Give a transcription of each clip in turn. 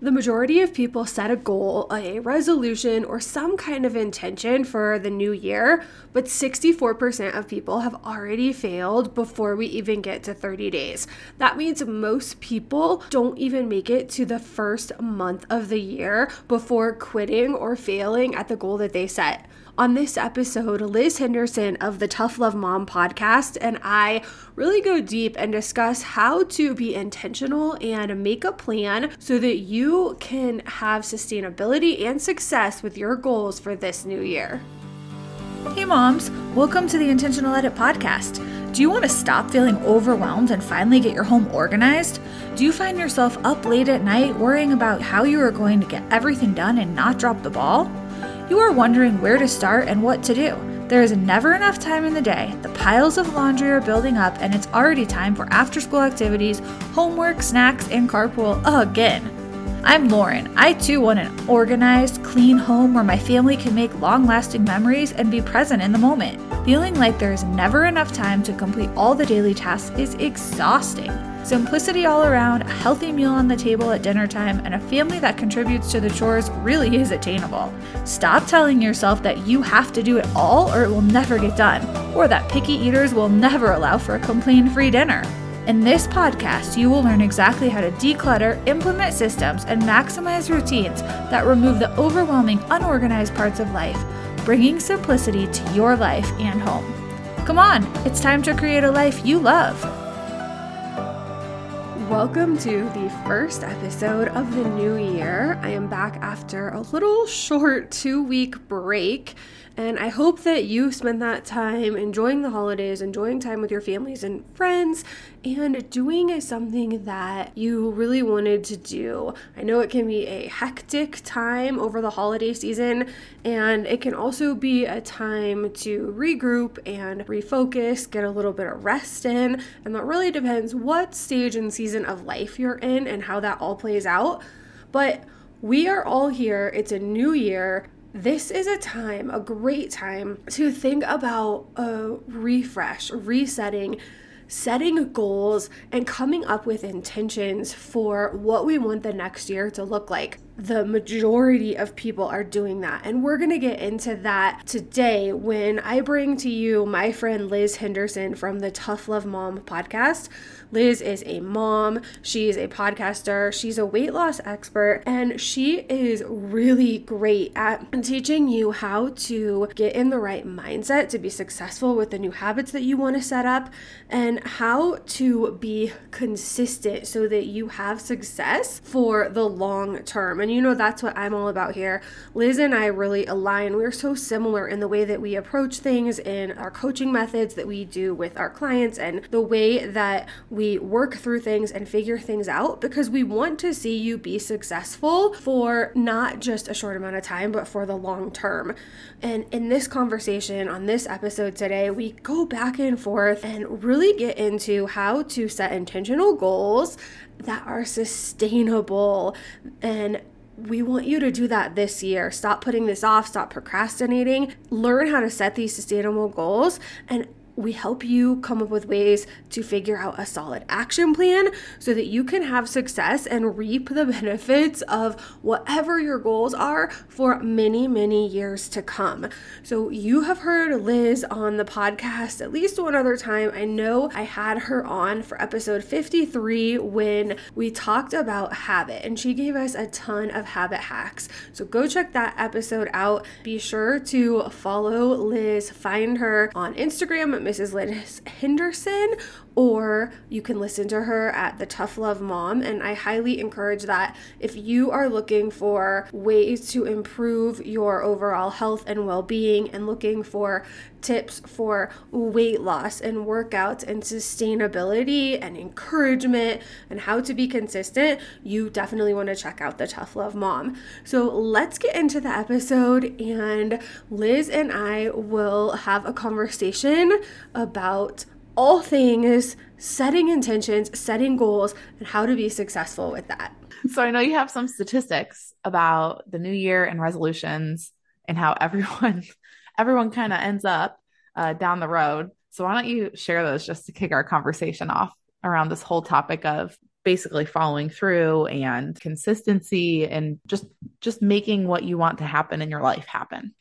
The majority of people set a goal, a resolution, or some kind of intention for the new year, but 64% of people have already failed before we even get to 30 days. That means most people don't even make it to the first month of the year before quitting or failing at the goal that they set. On this episode, Liz Henderson of the Tough Love Mom podcast and I really go deep and discuss how to be intentional and make a plan so that you can have sustainability and success with your goals for this new year. Hey, moms, welcome to the Intentional Edit podcast. Do you want to stop feeling overwhelmed and finally get your home organized? Do you find yourself up late at night worrying about how you are going to get everything done and not drop the ball? You are wondering where to start and what to do. There is never enough time in the day. The piles of laundry are building up, and it's already time for after school activities, homework, snacks, and carpool again. I'm Lauren. I too want an organized, clean home where my family can make long lasting memories and be present in the moment. Feeling like there is never enough time to complete all the daily tasks is exhausting. Simplicity all around, a healthy meal on the table at dinner time, and a family that contributes to the chores really is attainable. Stop telling yourself that you have to do it all or it will never get done, or that picky eaters will never allow for a complaint free dinner. In this podcast, you will learn exactly how to declutter, implement systems, and maximize routines that remove the overwhelming, unorganized parts of life, bringing simplicity to your life and home. Come on, it's time to create a life you love. Welcome to the first episode of the new year. I am back after a little short two week break. And I hope that you spent that time enjoying the holidays, enjoying time with your families and friends, and doing something that you really wanted to do. I know it can be a hectic time over the holiday season, and it can also be a time to regroup and refocus, get a little bit of rest in. And that really depends what stage and season of life you're in and how that all plays out. But we are all here. It's a new year this is a time, a great time to think about a refresh, resetting, setting goals, and coming up with intentions for what we want the next year to look like the majority of people are doing that. And we're going to get into that today when I bring to you my friend Liz Henderson from the Tough Love Mom podcast. Liz is a mom, she's a podcaster, she's a weight loss expert, and she is really great at teaching you how to get in the right mindset to be successful with the new habits that you want to set up and how to be consistent so that you have success for the long term. And and you know, that's what I'm all about here. Liz and I really align. We're so similar in the way that we approach things, in our coaching methods that we do with our clients, and the way that we work through things and figure things out because we want to see you be successful for not just a short amount of time, but for the long term. And in this conversation on this episode today, we go back and forth and really get into how to set intentional goals that are sustainable and we want you to do that this year. Stop putting this off, stop procrastinating, learn how to set these sustainable goals, and we help you come up with ways to figure out a solid action plan so that you can have success and reap the benefits of whatever your goals are for many, many years to come. So, you have heard Liz on the podcast at least one other time. I know I had her on for episode 53 when we talked about habit, and she gave us a ton of habit hacks. So, go check that episode out. Be sure to follow Liz, find her on Instagram Mrs. Liz Henderson, or you can listen to her at the Tough Love Mom. And I highly encourage that if you are looking for ways to improve your overall health and well being and looking for tips for weight loss and workouts and sustainability and encouragement and how to be consistent, you definitely want to check out the Tough Love Mom. So let's get into the episode, and Liz and I will have a conversation about all things setting intentions, setting goals, and how to be successful with that. So I know you have some statistics about the new year and resolutions and how everyone everyone kind of ends up uh, down the road. So why don't you share those just to kick our conversation off around this whole topic of basically following through and consistency and just just making what you want to happen in your life happen.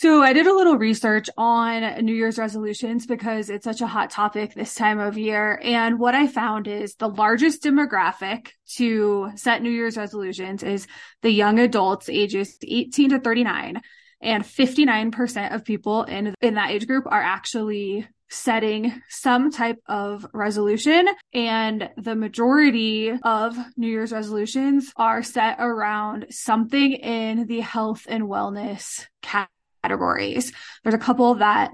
So I did a little research on New Year's resolutions because it's such a hot topic this time of year. And what I found is the largest demographic to set New Year's resolutions is the young adults ages 18 to 39. And 59% of people in, in that age group are actually setting some type of resolution. And the majority of New Year's resolutions are set around something in the health and wellness category categories. There's a couple that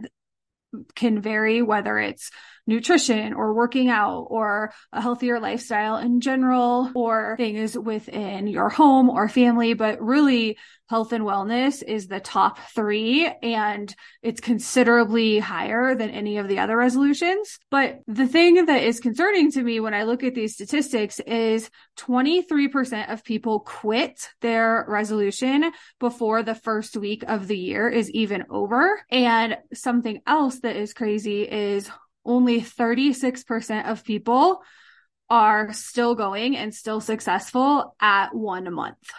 can vary, whether it's nutrition or working out or a healthier lifestyle in general or things within your home or family. But really, health and wellness is the top three and it's considerably higher than any of the other resolutions. But the thing that is concerning to me when I look at these statistics is 23% of people quit their resolution before the first week of the year is even over. And something else that is crazy is only 36% of people are still going and still successful at one month.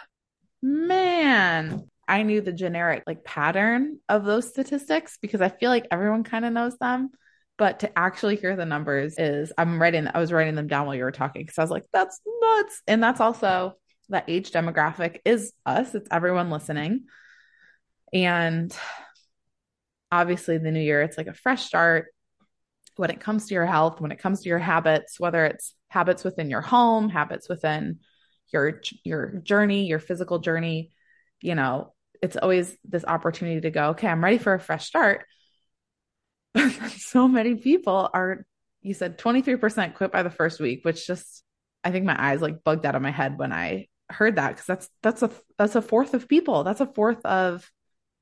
Man, I knew the generic like pattern of those statistics because I feel like everyone kind of knows them. But to actually hear the numbers is I'm writing, I was writing them down while you were talking because I was like, that's nuts. And that's also that age demographic is us, it's everyone listening. And obviously, the new year, it's like a fresh start when it comes to your health, when it comes to your habits, whether it's habits within your home, habits within your your journey, your physical journey, you know, it's always this opportunity to go, okay, I'm ready for a fresh start. so many people are you said 23% quit by the first week, which just I think my eyes like bugged out of my head when I heard that because that's that's a that's a fourth of people. That's a fourth of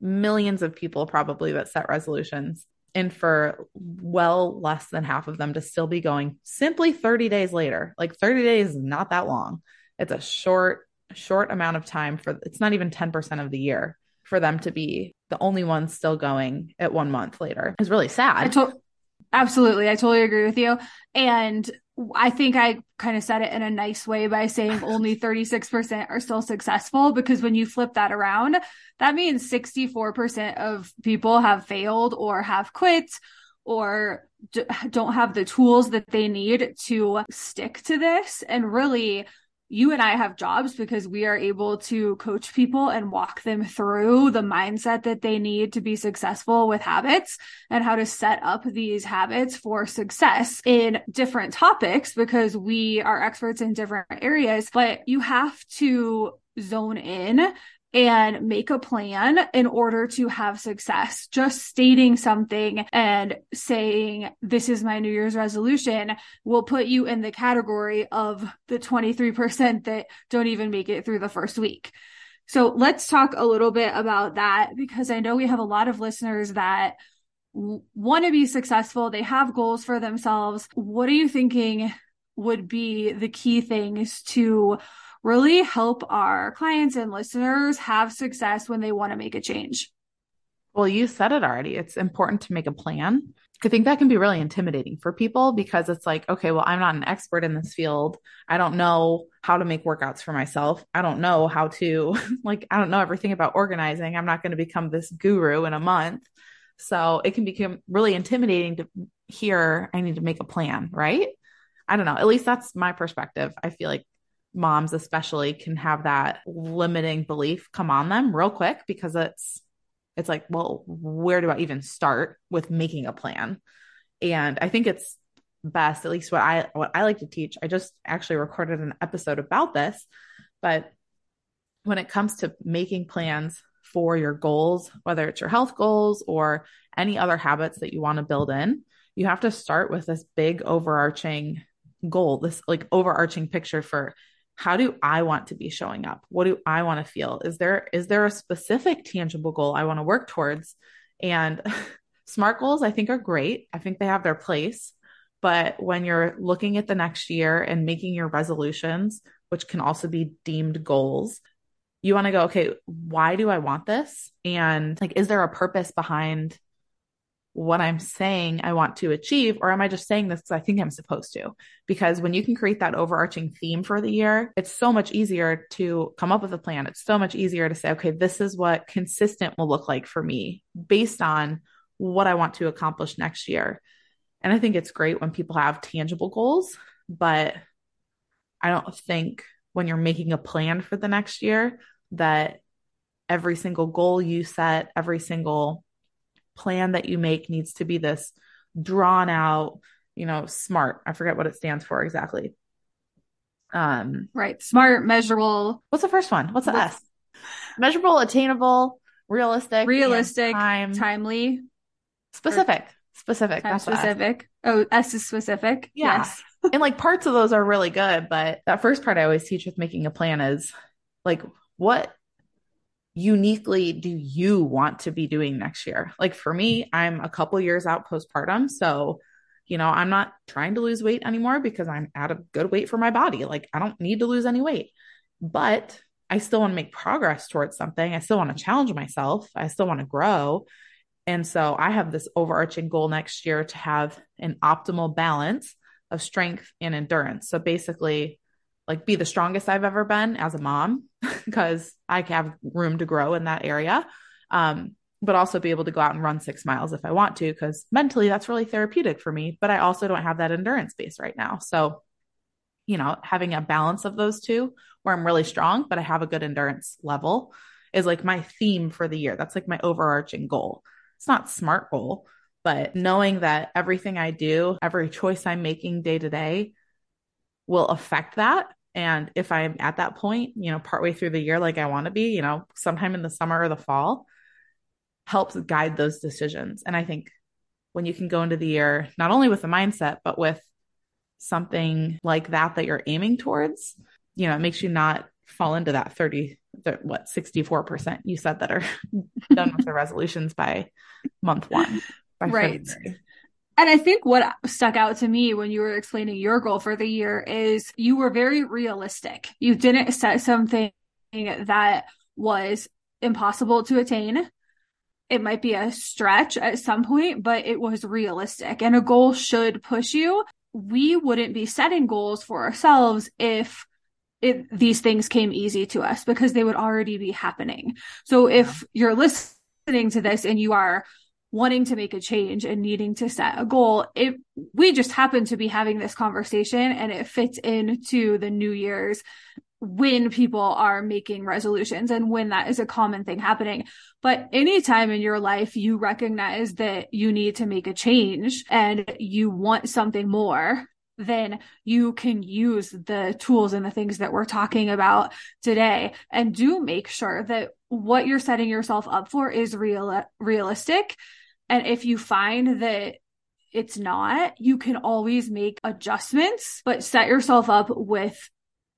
millions of people probably that set resolutions and for well less than half of them to still be going simply 30 days later. Like 30 days is not that long. It's a short, short amount of time for it's not even 10% of the year for them to be the only ones still going at one month later. It's really sad. I to- absolutely. I totally agree with you. And I think I kind of said it in a nice way by saying only 36% are still successful because when you flip that around, that means 64% of people have failed or have quit or don't have the tools that they need to stick to this. And really, you and I have jobs because we are able to coach people and walk them through the mindset that they need to be successful with habits and how to set up these habits for success in different topics because we are experts in different areas. But you have to zone in and make a plan in order to have success. Just stating something and saying, this is my New Year's resolution will put you in the category of the 23% that don't even make it through the first week. So let's talk a little bit about that because I know we have a lot of listeners that want to be successful. They have goals for themselves. What are you thinking would be the key things to really help our clients and listeners have success when they want to make a change. Well, you said it already. It's important to make a plan. I think that can be really intimidating for people because it's like, okay, well, I'm not an expert in this field. I don't know how to make workouts for myself. I don't know how to, like, I don't know everything about organizing. I'm not going to become this guru in a month. So it can become really intimidating to hear I need to make a plan, right? I don't know. At least that's my perspective. I feel like moms especially can have that limiting belief come on them real quick because it's it's like well where do i even start with making a plan? And i think it's best at least what i what i like to teach. I just actually recorded an episode about this but when it comes to making plans for your goals whether it's your health goals or any other habits that you want to build in you have to start with this big overarching goal this like overarching picture for how do I want to be showing up? What do I want to feel? Is there is there a specific tangible goal I want to work towards? And SMART goals I think are great. I think they have their place. But when you're looking at the next year and making your resolutions, which can also be deemed goals, you want to go, okay, why do I want this? And like, is there a purpose behind what I'm saying I want to achieve, or am I just saying this because I think I'm supposed to? Because when you can create that overarching theme for the year, it's so much easier to come up with a plan. It's so much easier to say, okay, this is what consistent will look like for me based on what I want to accomplish next year. And I think it's great when people have tangible goals, but I don't think when you're making a plan for the next year that every single goal you set, every single plan that you make needs to be this drawn out, you know, smart. I forget what it stands for exactly. Um, right. Smart, measurable. What's the first one? What's the S? Measurable, attainable, realistic, realistic, time, timely, specific, specific. That's specific. Oh, S is specific. Yeah. Yes. and like parts of those are really good, but that first part I always teach with making a plan is like, what uniquely do you want to be doing next year? Like for me, mm-hmm. I'm a couple years out postpartum. So, you know, I'm not trying to lose weight anymore because I'm at a good weight for my body. Like I don't need to lose any weight, but I still want to make progress towards something. I still want to challenge myself. I still want to grow. And so I have this overarching goal next year to have an optimal balance of strength and endurance. So basically, like be the strongest I've ever been as a mom because I have room to grow in that area. Um, but also be able to go out and run six miles if I want to, because mentally that's really therapeutic for me. But I also don't have that endurance base right now. So, you know, having a balance of those two where I'm really strong, but I have a good endurance level is like my theme for the year. That's like my overarching goal. It's not smart goal, but knowing that everything I do, every choice I'm making day to day will affect that. And if I'm at that point, you know, partway through the year, like I want to be, you know, sometime in the summer or the fall, helps guide those decisions. And I think when you can go into the year, not only with the mindset, but with something like that that you're aiming towards, you know, it makes you not fall into that 30, what, 64% you said that are done with the resolutions by month one. By right. February. And I think what stuck out to me when you were explaining your goal for the year is you were very realistic. You didn't set something that was impossible to attain. It might be a stretch at some point, but it was realistic and a goal should push you. We wouldn't be setting goals for ourselves if it, these things came easy to us because they would already be happening. So if you're listening to this and you are wanting to make a change and needing to set a goal. It, we just happen to be having this conversation and it fits into the New Year's when people are making resolutions and when that is a common thing happening. But anytime in your life you recognize that you need to make a change and you want something more, then you can use the tools and the things that we're talking about today and do make sure that what you're setting yourself up for is real realistic and if you find that it's not, you can always make adjustments, but set yourself up with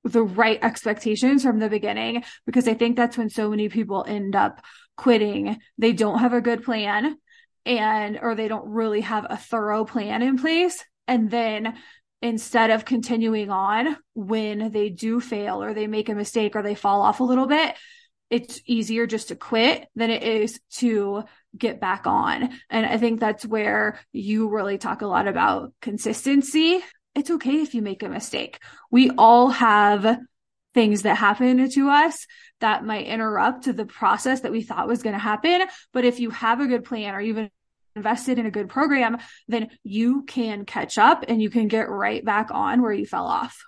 the right expectations from the beginning because I think that's when so many people end up quitting. They don't have a good plan and or they don't really have a thorough plan in place and then instead of continuing on when they do fail or they make a mistake or they fall off a little bit it's easier just to quit than it is to get back on. And I think that's where you really talk a lot about consistency. It's okay if you make a mistake. We all have things that happen to us that might interrupt the process that we thought was going to happen. But if you have a good plan or you've invested in a good program, then you can catch up and you can get right back on where you fell off.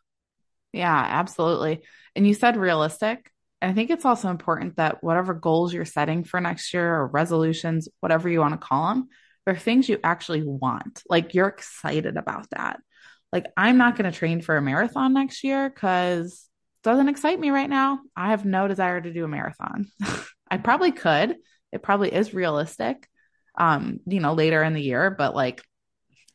Yeah, absolutely. And you said realistic. I think it's also important that whatever goals you're setting for next year or resolutions, whatever you want to call them, they're things you actually want. Like you're excited about that. Like I'm not going to train for a marathon next year because it doesn't excite me right now. I have no desire to do a marathon. I probably could. It probably is realistic, um, you know, later in the year, but like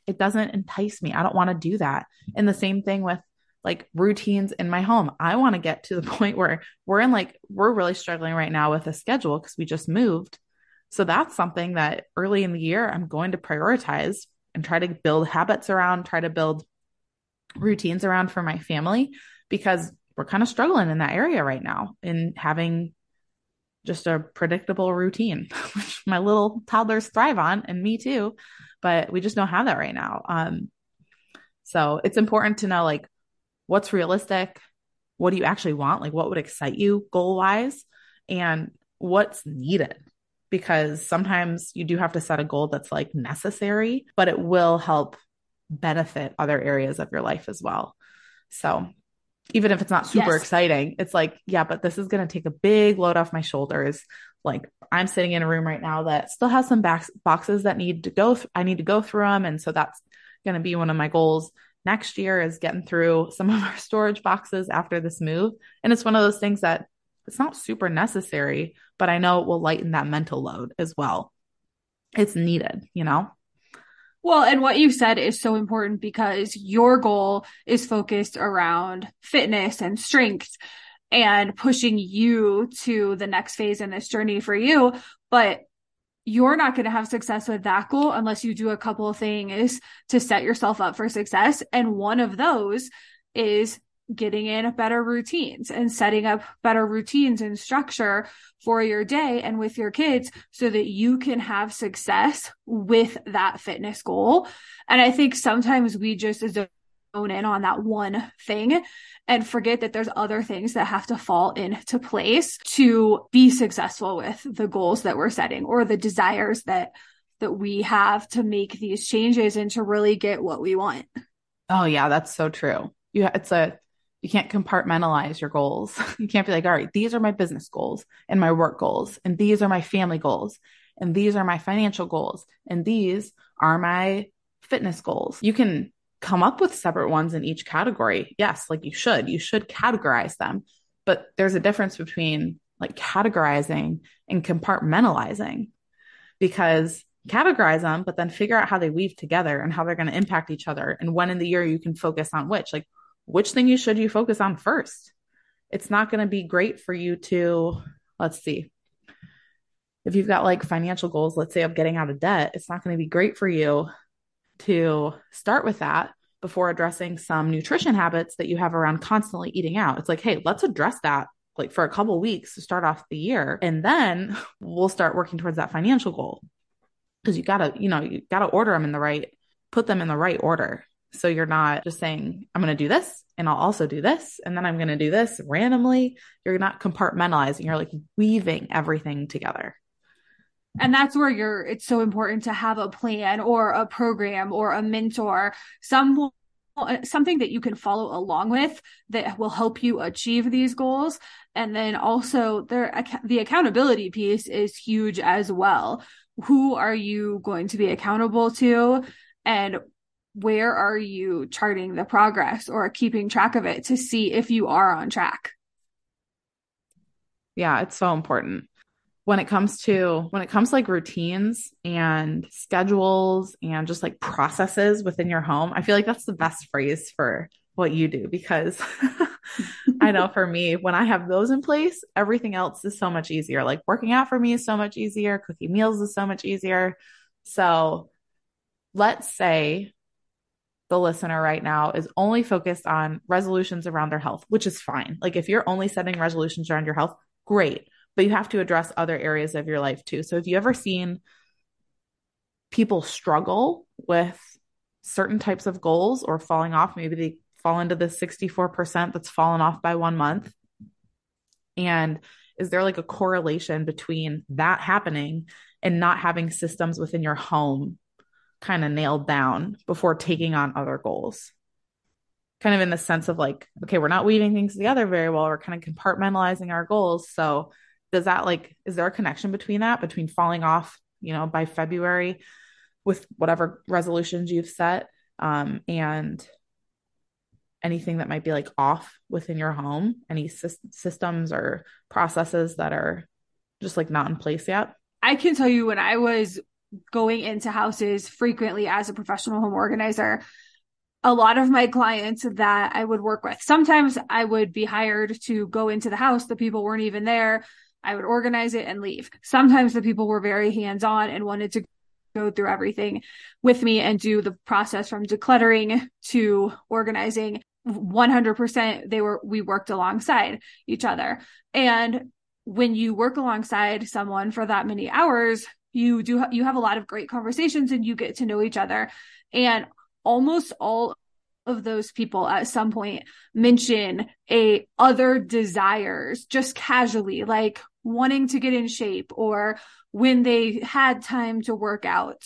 it doesn't entice me. I don't want to do that. And the same thing with like routines in my home. I want to get to the point where we're in like, we're really struggling right now with a schedule because we just moved. So that's something that early in the year, I'm going to prioritize and try to build habits around, try to build routines around for my family because we're kind of struggling in that area right now in having just a predictable routine, which my little toddlers thrive on, and me too. But we just don't have that right now. Um, so it's important to know like what's realistic, what do you actually want, like what would excite you goal wise, and what's needed. Because sometimes you do have to set a goal that's like necessary, but it will help benefit other areas of your life as well. So even if it's not super yes. exciting, it's like, yeah, but this is going to take a big load off my shoulders. Like I'm sitting in a room right now that still has some boxes that need to go. Th- I need to go through them. And so that's going to be one of my goals next year is getting through some of our storage boxes after this move. And it's one of those things that it's not super necessary, but I know it will lighten that mental load as well. It's needed, you know? Well, and what you said is so important because your goal is focused around fitness and strength and pushing you to the next phase in this journey for you. But you're not going to have success with that goal unless you do a couple of things to set yourself up for success. And one of those is getting in better routines and setting up better routines and structure for your day and with your kids so that you can have success with that fitness goal. And I think sometimes we just zone in on that one thing and forget that there's other things that have to fall into place to be successful with the goals that we're setting or the desires that that we have to make these changes and to really get what we want. Oh yeah, that's so true. You it's a you can't compartmentalize your goals. You can't be like, all right, these are my business goals and my work goals, and these are my family goals, and these are my financial goals, and these are my fitness goals. You can come up with separate ones in each category. Yes, like you should. You should categorize them. But there's a difference between like categorizing and compartmentalizing because categorize them, but then figure out how they weave together and how they're going to impact each other and when in the year you can focus on which. Like which thing you should you focus on first? It's not going to be great for you to, let's see, if you've got like financial goals, let's say of getting out of debt, it's not going to be great for you to start with that before addressing some nutrition habits that you have around constantly eating out. It's like, hey, let's address that like for a couple weeks to start off the year and then we'll start working towards that financial goal. Cuz you got to, you know, you got to order them in the right put them in the right order. So you're not just saying, I'm to do this and I'll also do this. And then I'm to do this randomly. You're not compartmentalizing. You're like weaving everything together. And that's where you're, it's so important to have a plan or a program or a mentor, some something that you can follow along with that will help you achieve these goals and then also there the accountability piece is huge as well who are you going to be accountable to and where are you charting the progress or keeping track of it to see if you are on track? Yeah, it's so important. When it comes to when it comes to like routines and schedules and just like processes within your home, I feel like that's the best phrase for what you do because I know for me, when I have those in place, everything else is so much easier. Like working out for me is so much easier, cooking meals is so much easier. So let's say the listener right now is only focused on resolutions around their health, which is fine. Like if you're only setting resolutions around your health, great. But you have to address other areas of your life too. So if you ever seen people struggle with certain types of goals or falling off, maybe they fall into the 64% that's fallen off by one month. And is there like a correlation between that happening and not having systems within your home kind of nailed down before taking on other goals. Kind of in the sense of like, okay, we're not weaving things together very well. We're kind of compartmentalizing our goals. So, does that like, is there a connection between that, between falling off, you know, by February with whatever resolutions you've set um, and anything that might be like off within your home, any sy- systems or processes that are just like not in place yet? I can tell you when I was going into houses frequently as a professional home organizer a lot of my clients that I would work with. Sometimes I would be hired to go into the house. The people weren't even there. I would organize it and leave. Sometimes the people were very hands on and wanted to go through everything with me and do the process from decluttering to organizing. 100% they were, we worked alongside each other. And when you work alongside someone for that many hours, you do you have a lot of great conversations and you get to know each other. And almost all of those people at some point mention a other desires just casually like wanting to get in shape or when they had time to work out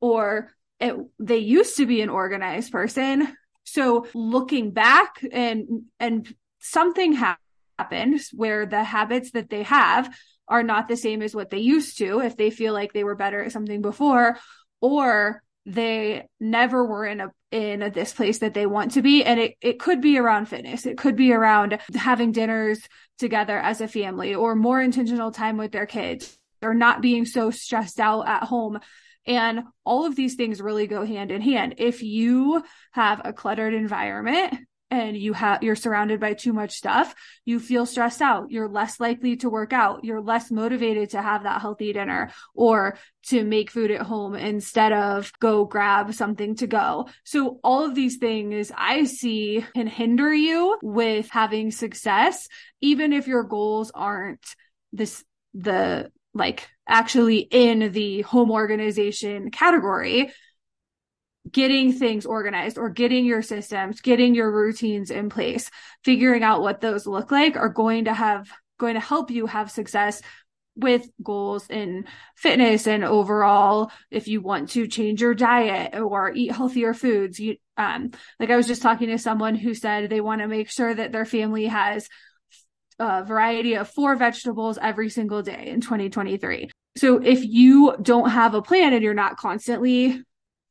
or it, they used to be an organized person. So looking back and and something happened where the habits that they have are not the same as what they used to if they feel like they were better at something before or they never were in a in a, this place that they want to be. And it, it could be around fitness. It could be around having dinners together as a family or more intentional time with their kids or not being so stressed out at home. And all of these things really go hand in hand. If you have a cluttered environment and you have you're surrounded by too much stuff you feel stressed out. You're less likely to work out. You're less motivated to have that healthy dinner or to make food at home instead of go grab something to go. So all of these things i see can hinder you with having success even if your goals aren't this the like actually in the home organization category getting things organized or getting your systems, getting your routines in place, figuring out what those look like are going to have going to help you have success with goals in fitness and overall if you want to change your diet or eat healthier foods you um like i was just talking to someone who said they want to make sure that their family has a variety of four vegetables every single day in 2023 so if you don't have a plan and you're not constantly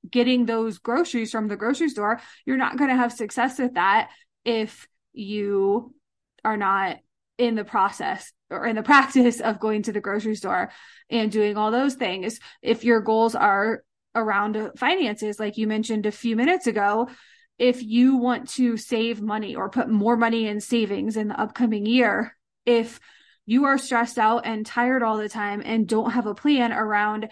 getting those groceries from the grocery store, you're not going to have success with that if you are not in the process or in the practice of going to the grocery store and doing all those things. If your goals are around finances, like you mentioned a few minutes ago, if you want to save money or put more money in savings in the upcoming year, if you are stressed out and tired all the time and don't have a plan around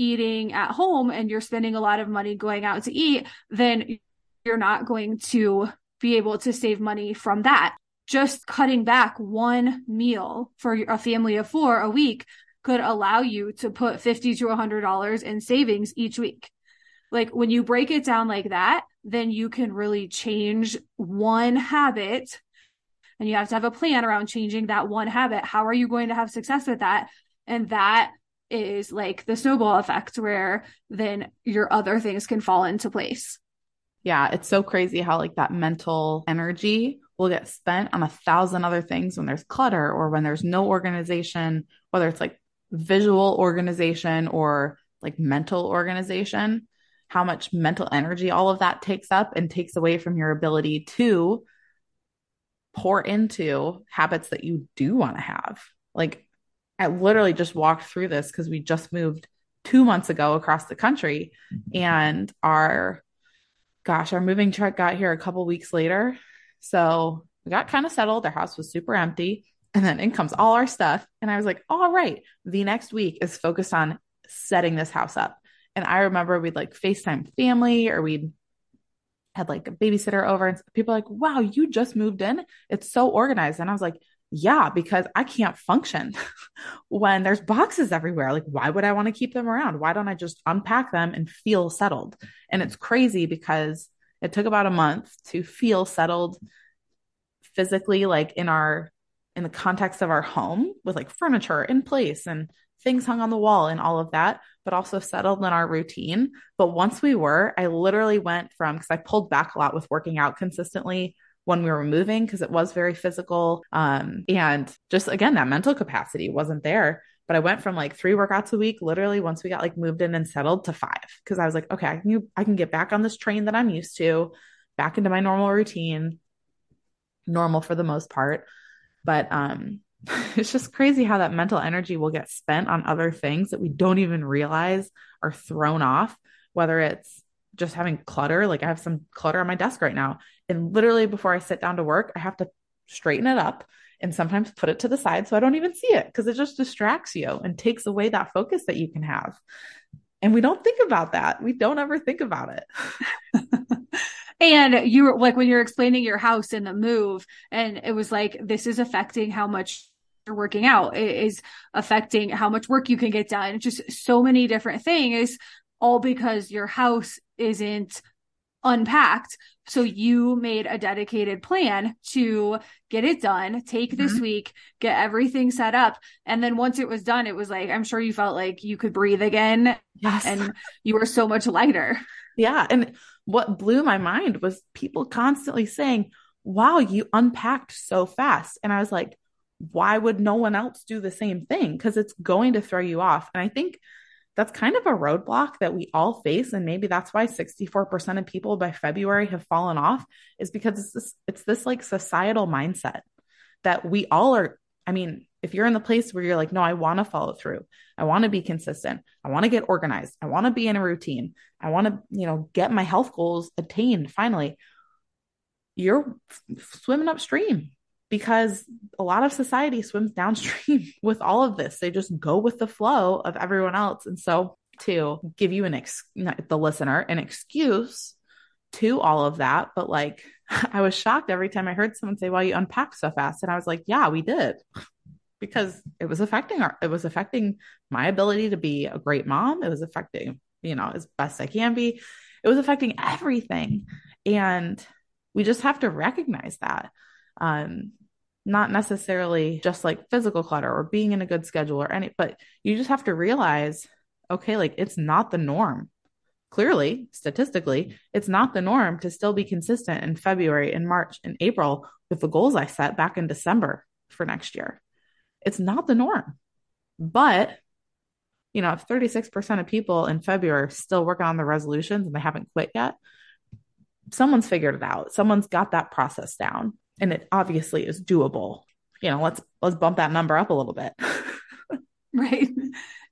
eating at home and you're spending a lot of money going out to eat, then you're not going to be able to save money from that. Just cutting back one meal for a family of four a week could allow you to put 50 to $100 in savings each week. Like when you break it down like that, then you can really change one habit and you have to have a plan around changing that one habit. How are you going to have success with that? And that is like the snowball effect where then your other things can fall into place. Yeah, it's so crazy how like that mental energy will get spent on a thousand other things when there's clutter or when there's no organization, whether it's like visual organization or like mental organization, how much mental energy all of that takes up and takes away from your ability to pour into habits that you do want to have. Like I literally just walked through this because we just moved two months ago across the country mm-hmm. and our gosh our moving truck got here a couple weeks later. So we got kind of settled. Our house was super empty. And then in comes all our stuff. And i was like all right the next week is focused on setting this house up. And i remember we'd like facetime family or we'd had like a babysitter over and people like wow you just moved in? It's so organized. And i was like yeah, because I can't function when there's boxes everywhere. Like, why would I want to keep them around? Why don't I just unpack them and feel settled? And it's crazy because it took about a month to feel settled physically, like in our, in the context of our home with like furniture in place and things hung on the wall and all of that, but also settled in our routine. But once we were, I literally went from, because I pulled back a lot with working out consistently when we were moving because it was very physical. Um, and just again, that mental capacity wasn't there. But I went from like three workouts a week, literally once we got like moved in and settled to five because I was like, okay, I can I can get back on this train that I'm used to, back into my normal routine, normal for the most part. But um, it's just crazy how that mental energy will get spent on other things that we don't even realize are thrown off, whether it's just having clutter. Like I have some clutter on my desk right now. And literally before I sit down to work, I have to straighten it up and sometimes put it to the side so I don't even see it because it just distracts you and takes away that focus that you can have. And we don't think about that. We don't ever think about it. and you were like when you're explaining your house and the move, and it was like, this is affecting how much you're working out is affecting how much work you can get done. It's Just so many different things, all because your house isn't unpacked. So you made a dedicated plan to get it done, take this mm-hmm. week, get everything set up. And then once it was done, it was like, I'm sure you felt like you could breathe again. Yes. And you were so much lighter. Yeah. And what blew my mind was people constantly saying, wow, you unpacked so fast. And I was like, why would no one else do the same thing? Because it's going to throw you off. And I think that's kind of a roadblock that we all face and maybe that's why 64% of people by February have fallen off is because it's this it's this like societal mindset that we all are I mean if you're in the place where you're like no I want to follow through. I want to be consistent. I want to get organized. I want to be in a routine. I want to you know get my health goals attained finally you're swimming upstream because a lot of society swims downstream with all of this. They just go with the flow of everyone else. And so, to give you an ex, the listener, an excuse to all of that, but like I was shocked every time I heard someone say, "Well, you unpacked so fast," and I was like, "Yeah, we did." because it was affecting our it was affecting my ability to be a great mom it was affecting you know as best i can be it was affecting everything and we just have to recognize that um not necessarily just like physical clutter or being in a good schedule or any, but you just have to realize, okay, like it's not the norm. Clearly, statistically, it's not the norm to still be consistent in February and March and April with the goals I set back in December for next year. It's not the norm. But, you know, if 36% of people in February are still working on the resolutions and they haven't quit yet, someone's figured it out. Someone's got that process down and it obviously is doable. You know let's let's bump that number up a little bit. Right.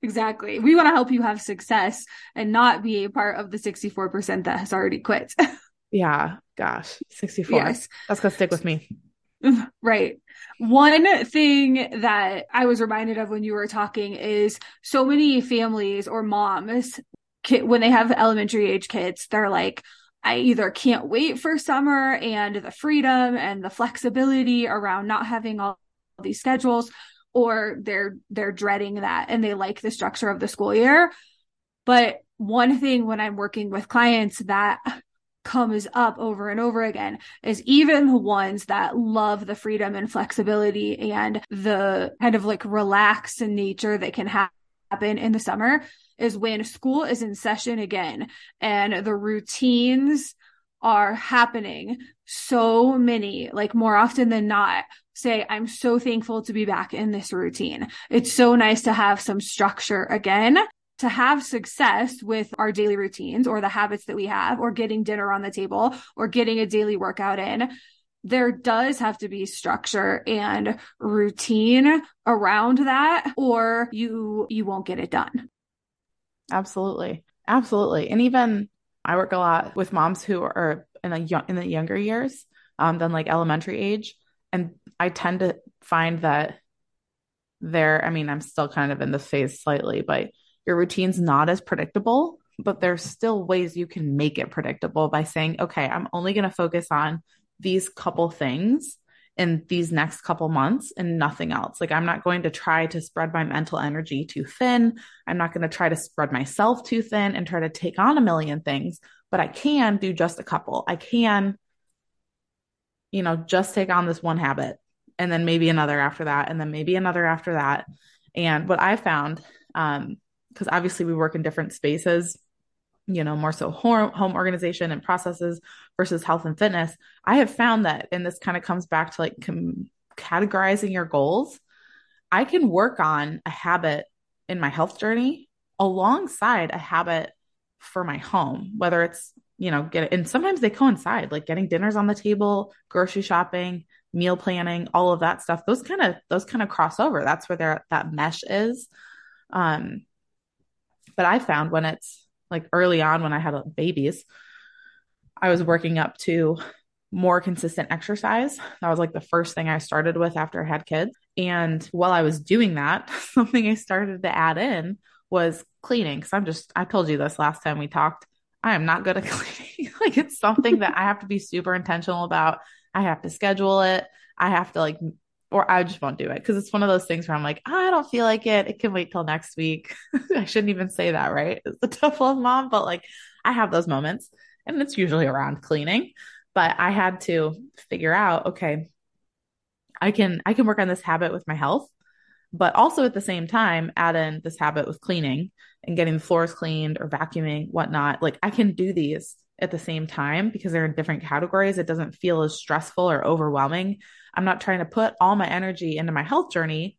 Exactly. We want to help you have success and not be a part of the 64% that has already quit. Yeah. Gosh. 64 yes. that's gonna stick with me. Right. One thing that i was reminded of when you were talking is so many families or moms when they have elementary age kids they're like I either can't wait for summer and the freedom and the flexibility around not having all these schedules or they're they're dreading that and they like the structure of the school year. But one thing when I'm working with clients that comes up over and over again is even the ones that love the freedom and flexibility and the kind of like relaxed nature that can happen in the summer is when school is in session again and the routines are happening. So many, like more often than not, say, I'm so thankful to be back in this routine. It's so nice to have some structure again. To have success with our daily routines or the habits that we have, or getting dinner on the table, or getting a daily workout in, there does have to be structure and routine around that or you you won't get it done Absolutely. Absolutely. And even I work a lot with moms who are in the young, in the younger years um, than like elementary age. And I tend to find that there, I mean, I'm still kind of in this phase slightly, but your routine's not as predictable, but there's still ways you can make it predictable by saying, okay, I'm only going to focus on these couple things in these next couple months and nothing else. Like, I'm not going to try to spread my mental energy too thin. I'm not going to try to spread myself too thin and try to take on a million things, but I can do just a couple. I can, you know, just take on this one habit and then maybe another after that, and then maybe another after that. And what I found, um, because obviously we work in different spaces you know, more so home, organization and processes versus health and fitness, I have found that, and this kind of comes back to like com- categorizing your goals. I can work on a habit in my health journey alongside a habit for my home, whether it's, you know, get and sometimes they coincide, like getting dinners on the table, grocery shopping, meal planning, all of that stuff. Those kind of those kind of cross over. That's where their that mesh is. Um, but I found when it's like early on when I had uh, babies, I was working up to more consistent exercise. That was like the first thing I started with after I had kids. And while I was doing that, something I started to add in was cleaning. Cause I'm just, I told you this last time we talked. I am not good at cleaning. like it's something that I have to be super intentional about. I have to schedule it. I have to like or I just won't do it because it's one of those things where I'm like, ah, I don't feel like it. It can wait till next week. I shouldn't even say that, right? It's the tough love mom, but like I have those moments and it's usually around cleaning. But I had to figure out, okay, I can I can work on this habit with my health, but also at the same time add in this habit with cleaning and getting the floors cleaned or vacuuming, whatnot. Like I can do these at the same time because they're in different categories. It doesn't feel as stressful or overwhelming. I'm not trying to put all my energy into my health journey,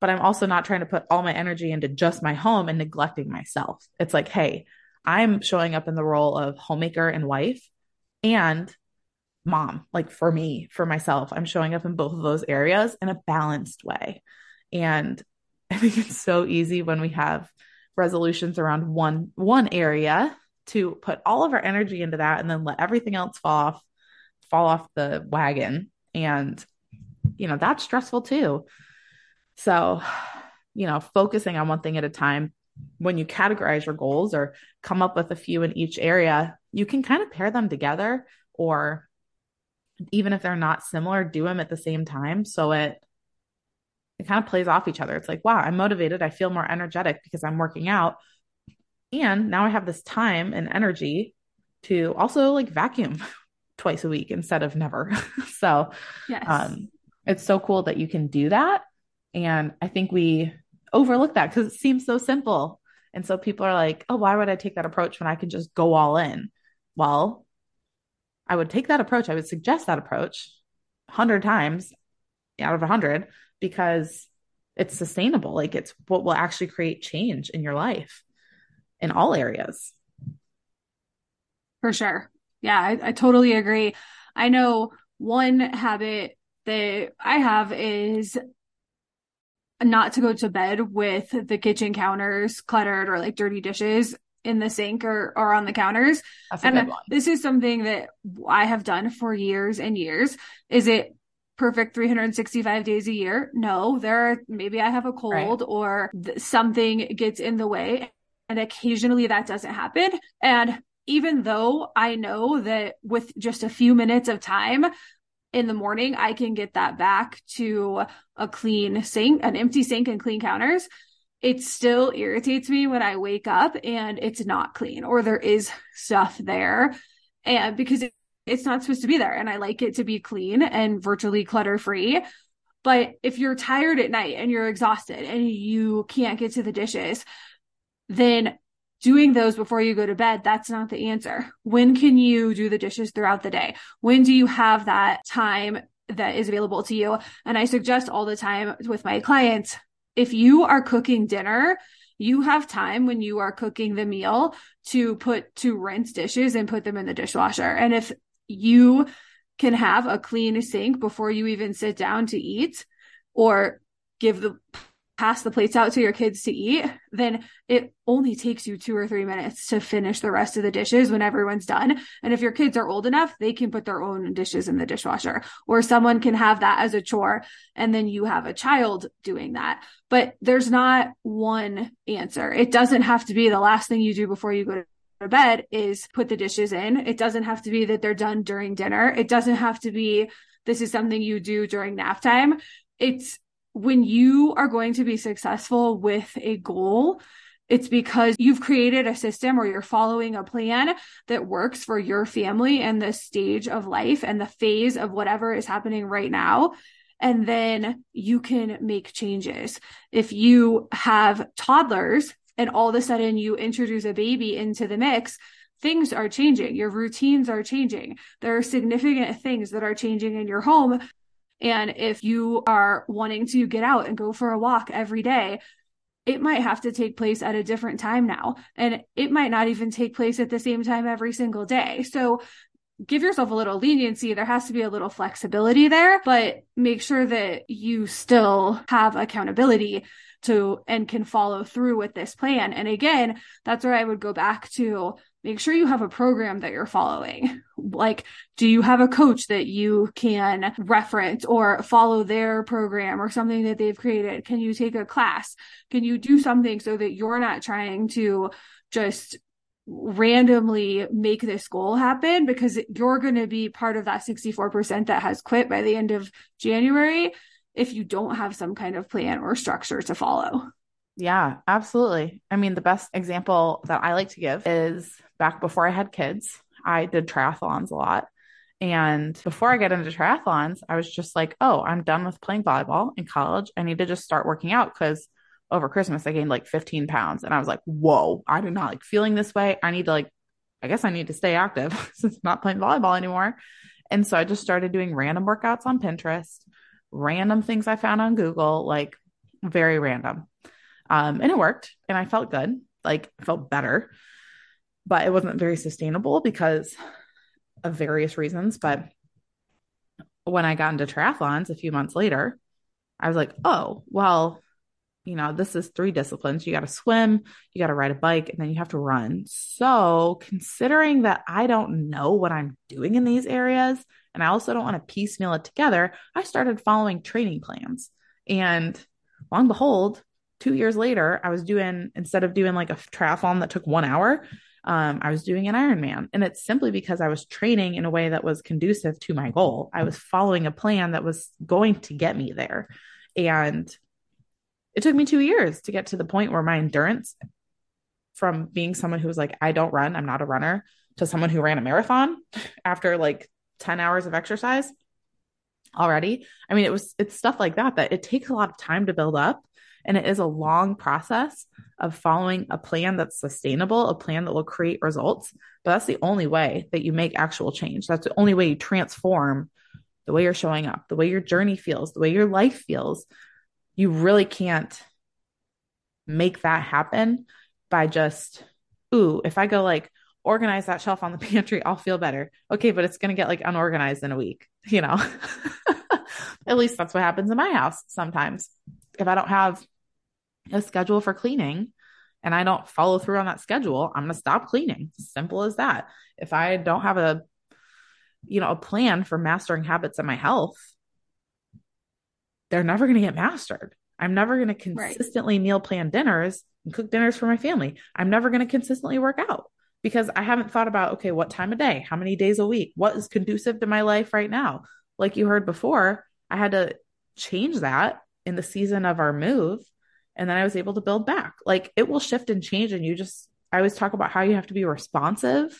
but I'm also not trying to put all my energy into just my home and neglecting myself. It's like, hey, I'm showing up in the role of homemaker and wife and mom. Like for me, for myself, I'm showing up in both of those areas in a balanced way. And I think it's so easy when we have resolutions around one one area to put all of our energy into that and then let everything else fall off fall off the wagon. And you know that's stressful too. So you know focusing on one thing at a time. When you categorize your goals or come up with a few in each area you can kind of pair them together or even if they're not similar do them at the same time. So it it kind of plays off each other. It's like wow i'm motivated. I feel more energetic because i'm working out and now I have this time and energy to also like vacuum twice a week instead of never. so yes. um, it's so cool that you can do that. And I think we overlook that because it seems so simple. And so people are like, oh, why would I take that approach when I can just go all in? Well, I would take that approach. I would suggest that approach 100 times out of 100 because it's sustainable. Like it's what will actually create change in your life in all areas. For sure. Yeah, I, I totally agree. I know one habit that I have is not to go to bed with the kitchen counters cluttered or like dirty dishes in the sink or, or on the counters. and this is something that I have done for years and years. Is it perfect 365 days a year? No, there are, maybe I have a cold right. or th- something gets in the way and occasionally that doesn't happen. And even though I know that with just a few minutes of time in the morning, I can get that back to a clean sink, an empty sink and clean counters. It still irritates me when I wake up and it's not clean or there is stuff there. And because it, it's not supposed to be there. And I like it to be clean and virtually clutter free. But if you're tired at night and you're exhausted and you can't get to the dishes, then doing those before you go to bed, that's not the answer. When can you do the dishes throughout the day? When do you have that time that is available to you? And I suggest all the time with my clients, if you are cooking dinner, you have time when you are cooking the meal to put to rinse dishes and put them in the dishwasher. And if you can have a clean sink before you even sit down to eat or give the pass the plates out to your kids to eat, then it only takes you two or three minutes to finish the rest of the dishes when everyone's done. And if your kids are old enough, they can put their own dishes in the dishwasher or someone can have that as a chore. And then you have a child doing that. But there's not one answer. It doesn't have to be the last thing you do before you go to bed is put the dishes in. It doesn't have to be that they're done during dinner. It doesn't have to be this is something you do during nap time. It's when you are going to be successful with a goal, it's because you've created a system or you're following a plan that works for your family and the stage of life and the phase of whatever is happening right now. And then you can make changes. If you have toddlers and all of a sudden you introduce a baby into the mix, things are changing. Your routines are changing. There are significant things that are changing in your home and if you are wanting to get out and go for a walk every day, it might have to take place at a different time now. And it might not even take place at the same time every single day. So give yourself a little leniency. There has to be a little flexibility there, but make sure that you still have accountability to and can follow through with this plan. And again, that's where I would go back to make sure you have a program that you're following. Like, do you have a coach that you can reference or follow their program or something that they've created? Can you take a class? Can you do something so that you're not trying to just randomly make this goal happen because you're going to be part of that 64% that has quit by the end of January if you don't have some kind of plan or structure to follow. Yeah, absolutely. I mean, the best example that I like to give is back before I had kids, I did triathlons a lot. And before I get into triathlons, I was just like, oh, I'm done with playing volleyball in college. I need to just start working out because over Christmas I gained like 15 pounds. And I was like, whoa, I do not like feeling this way. I need to like, I guess I need to stay active since I'm not playing volleyball anymore. And so I just started doing random workouts on Pinterest, random things I found on Google, like very random. Um, and it worked and I felt good, like felt better, but it wasn't very sustainable because of various reasons. But when I got into triathlons a few months later, I was like, oh, well, you know, this is three disciplines. You got to swim, you got to ride a bike, and then you have to run. So, considering that I don't know what I'm doing in these areas, and I also don't want to piecemeal it together, I started following training plans. And long and behold, two years later, I was doing, instead of doing like a triathlon that took one hour, um, I was doing an Ironman. And it's simply because I was training in a way that was conducive to my goal. I was following a plan that was going to get me there. And it took me two years to get to the point where my endurance from being someone who was like, I don't run, I'm not a runner, to someone who ran a marathon after like 10 hours of exercise already. I mean, it was, it's stuff like that that it takes a lot of time to build up. And it is a long process of following a plan that's sustainable, a plan that will create results. But that's the only way that you make actual change. That's the only way you transform the way you're showing up, the way your journey feels, the way your life feels, you really can't make that happen by just, ooh, if I go like organize that shelf on the pantry, I'll feel better. Okay, but it's going to get like unorganized in a week, you know? At least that's what happens in my house sometimes. If I don't have a schedule for cleaning and I don't follow through on that schedule, I'm going to stop cleaning. Simple as that. If I don't have a you know, a plan for mastering habits in my health, they're never going to get mastered. I'm never going to consistently right. meal plan dinners and cook dinners for my family. I'm never going to consistently work out because I haven't thought about, okay, what time of day, how many days a week, what is conducive to my life right now. Like you heard before, I had to change that in the season of our move. And then I was able to build back. Like it will shift and change. And you just, I always talk about how you have to be responsive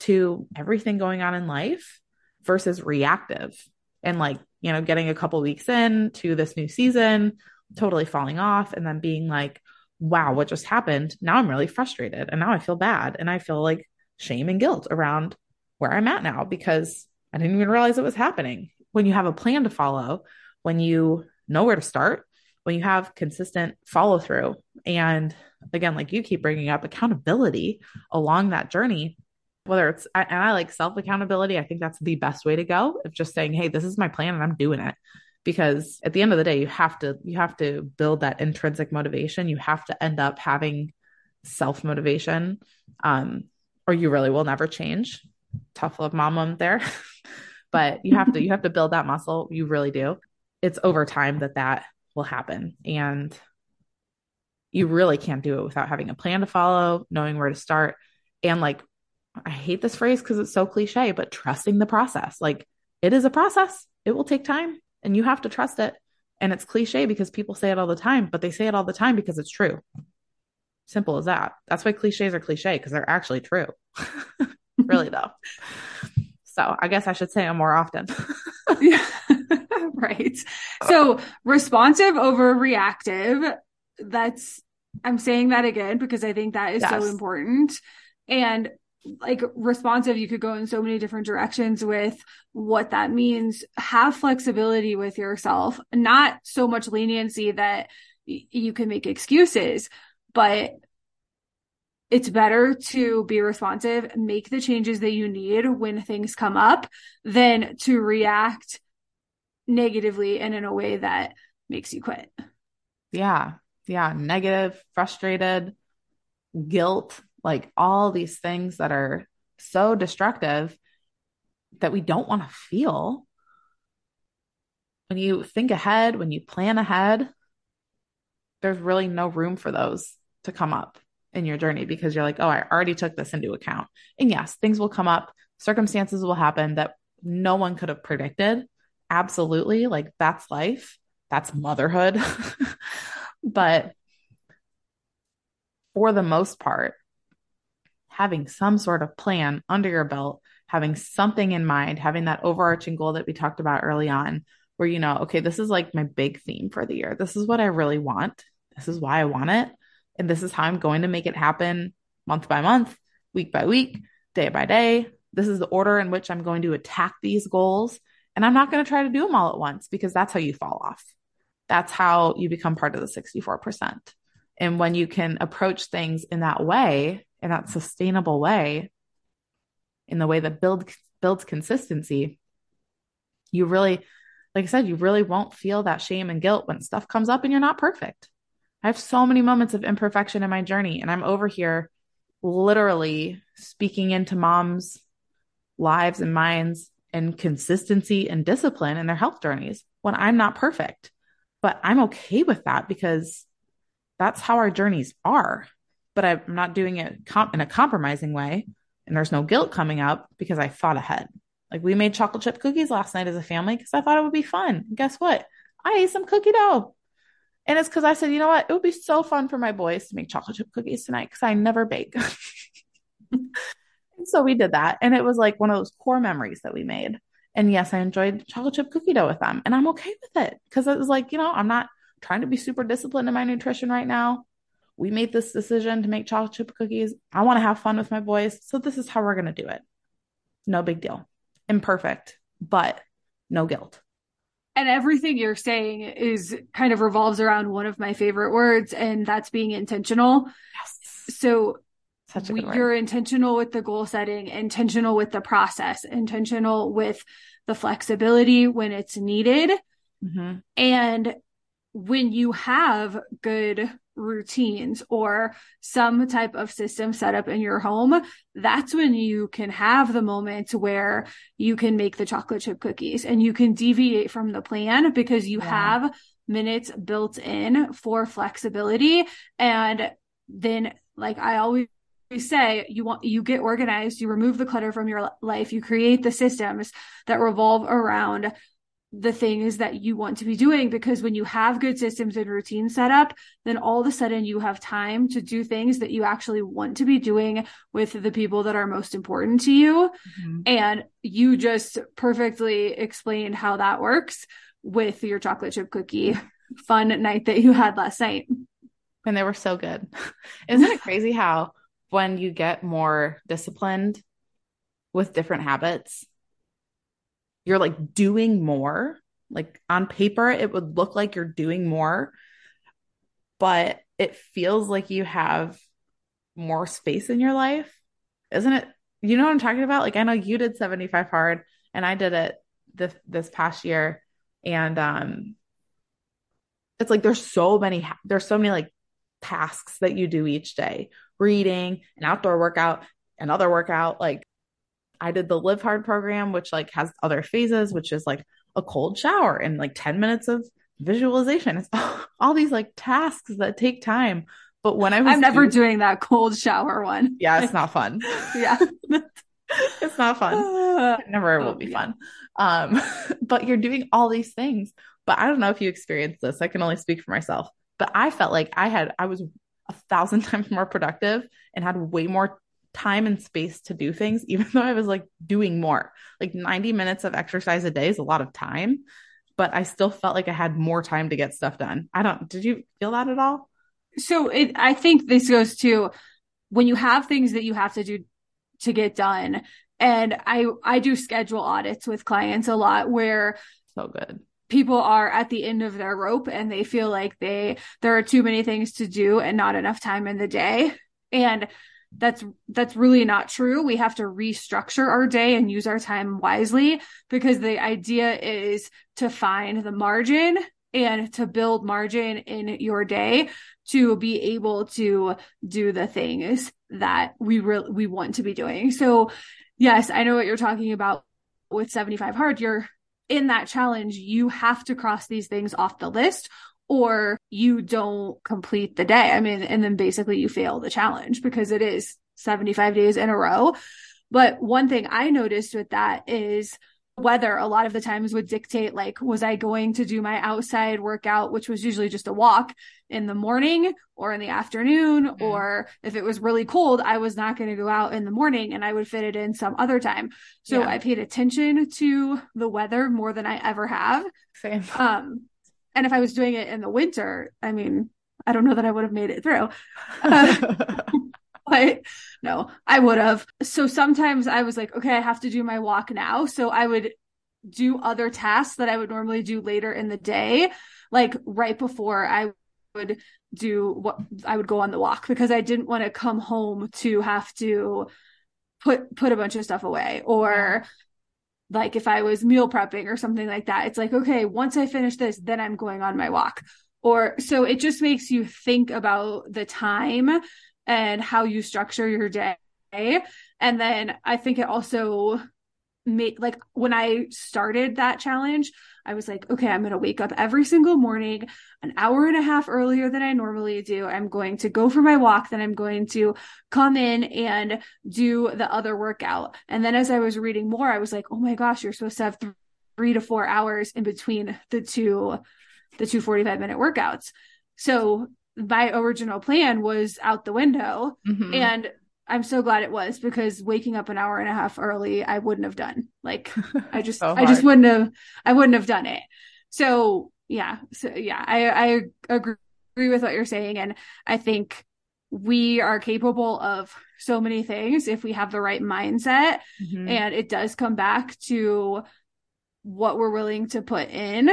to everything going on in life versus reactive and like you know, getting a couple weeks in to this new season, totally falling off, and then being like, wow, what just happened? Now I'm really frustrated. And now I feel bad. And I feel like shame and guilt around where I'm at now because I didn't even realize it was happening. When you have a plan to follow, when you know where to start, when you have consistent follow through, and again, like you keep bringing up accountability along that journey, whether it's and I like self accountability, I think that's the best way to go of just saying, "Hey, this is my plan and I'm doing it." Because at the end of the day, you have to you have to build that intrinsic motivation. You have to end up having self motivation, um, or you really will never change. Tough love, mom, there, but you have to you have to build that muscle. You really do. It's over time that that will happen, and you really can't do it without having a plan to follow, knowing where to start, and like I hate this phrase because it's so cliche, but trusting the process. Like it is a process, it will take time and you have to trust it. And it's cliche because people say it all the time, but they say it all the time because it's true. Simple as that. That's why cliches are cliche because they're actually true. really, though. So I guess I should say them more often. yeah. right. Uh. So responsive over reactive. That's, I'm saying that again because I think that is yes. so important. And like responsive you could go in so many different directions with what that means have flexibility with yourself not so much leniency that y- you can make excuses but it's better to be responsive make the changes that you need when things come up than to react negatively and in a way that makes you quit yeah yeah negative frustrated guilt like all these things that are so destructive that we don't want to feel. When you think ahead, when you plan ahead, there's really no room for those to come up in your journey because you're like, oh, I already took this into account. And yes, things will come up, circumstances will happen that no one could have predicted. Absolutely. Like that's life. that's motherhood. but for the most part, having some sort of plan under your belt, having something in mind, having that overarching goal that we talked about early on, where you know, okay, this is like my big theme for the year. This is what I really want. This is why I want it. And this is how I'm going to make it happen month by month, week by week, day by day. This is the order in which I'm going to attack these goals. And I'm not going to try to do them all at once because that's how you fall off. That's how you become part of the 64%. And when you can approach things in that way, in that sustainable way, in the way that build, builds consistency, you really, like I said, you really won't feel that shame and guilt when stuff comes up and you're not perfect. I have so many moments of imperfection in my journey, and I'm over here literally speaking into moms' lives and minds and consistency and discipline in their health journeys when I'm not perfect. But I'm okay with that because that's how our journeys are. But I'm not doing it in a compromising way. And there's no guilt coming up because I thought ahead. Like we made chocolate chip cookies last night as a family because I thought it would be fun. And guess what? I ate some cookie dough. And it's because I said, you know what? It would be so fun for my boys to make chocolate chip cookies tonight because I never bake. and so we did that. And it was like one of those core memories that we made. And yes, I enjoyed chocolate chip cookie dough with them. And I'm okay with it because it was like, you know, I'm not trying to be super disciplined in my nutrition right now. We made this decision to make chocolate chip cookies. I want to have fun with my boys. So this is how we're going to do it. No big deal. Imperfect, but no guilt. And everything you're saying is kind of revolves around one of my favorite words, and that's being intentional. Yes. So such a we, you're intentional with the goal setting, intentional with the process, intentional with the flexibility when it's needed. Mm-hmm. And when you have good routines or some type of system set up in your home, that's when you can have the moments where you can make the chocolate chip cookies and you can deviate from the plan because you yeah. have minutes built in for flexibility. And then, like I always say you want you get organized you remove the clutter from your life you create the systems that revolve around the things that you want to be doing because when you have good systems and routines set up, then all of a sudden you have time to do things that you actually want to be doing with the people that are most important to you. Mm-hmm. And you just perfectly explained how that works with your chocolate chip cookie fun night that you had last night. And they were so good. Isn't it crazy how when you get more disciplined with different habits, you're like doing more. Like on paper, it would look like you're doing more, but it feels like you have more space in your life. Isn't it? You know what I'm talking about? Like I know you did 75 hard and I did it this this past year and um it's like there's so many there's so many like tasks that you do each day. Reading, an outdoor workout, another workout, like I did the Live Hard program, which like has other phases, which is like a cold shower and like 10 minutes of visualization. It's all these like tasks that take time. But when I was I'm never doing, doing that cold shower one. Yeah, it's not fun. yeah. it's not fun. It never oh, will be yeah. fun. Um, but you're doing all these things. But I don't know if you experienced this. I can only speak for myself. But I felt like I had I was a thousand times more productive and had way more time and space to do things, even though I was like doing more. Like 90 minutes of exercise a day is a lot of time, but I still felt like I had more time to get stuff done. I don't, did you feel that at all? So it, I think this goes to when you have things that you have to do to get done. And I, I do schedule audits with clients a lot where so good people are at the end of their rope and they feel like they there are too many things to do and not enough time in the day. And that's that's really not true. We have to restructure our day and use our time wisely because the idea is to find the margin and to build margin in your day to be able to do the things that we really we want to be doing. So yes i know what you're talking about with 75 hard. You're in that challenge you have to cross these things off the list or you don't complete the day. I mean, and then basically you fail the challenge because it is 75 days in a row. But one thing I noticed with that is weather a lot of the times would dictate like was i going to do my outside workout which was usually just a walk in the morning or in the afternoon mm-hmm. or if it was really cold i was not going to go out in the morning and i would fit it in some other time so yeah. i paid attention to the weather more than i ever have Same. um and if i was doing it in the winter i mean i don't know that i would have made it through uh, but no, I would have. So sometimes I was like, okay, I have to do my walk now. So I would do other tasks that I would normally do later in the day, like right before I would do what I would go on the walk because I didn't want to come home to have to put put a bunch of stuff away or like if I was meal prepping or something like that. It's like, okay, once I finish this, then I'm going on my walk. Or so it just makes you think about the time and how you structure your day. And then I think it also made like when I started that challenge, I was like, okay, I'm going to wake up every single morning an hour and a half earlier than I normally do. I'm going to go for my walk. Then I'm going to come in and do the other workout. And then as I was reading more, I was like, oh my gosh, you're supposed to have th- three to four hours in between the two, the two 45 minute workouts. So my original plan was out the window mm-hmm. and I'm so glad it was because waking up an hour and a half early I wouldn't have done. Like I just so I just wouldn't have I wouldn't have done it. So yeah, so yeah, I I agree with what you're saying and I think we are capable of so many things if we have the right mindset mm-hmm. and it does come back to what we're willing to put in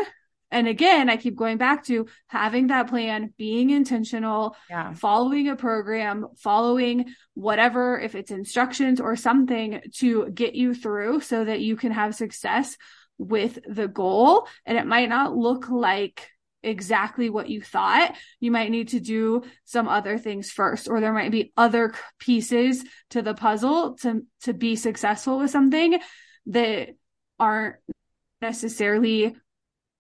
and again, I keep going back to having that plan, being intentional, yeah. following a program, following whatever, if it's instructions or something to get you through so that you can have success with the goal. And it might not look like exactly what you thought. You might need to do some other things first, or there might be other pieces to the puzzle to, to be successful with something that aren't necessarily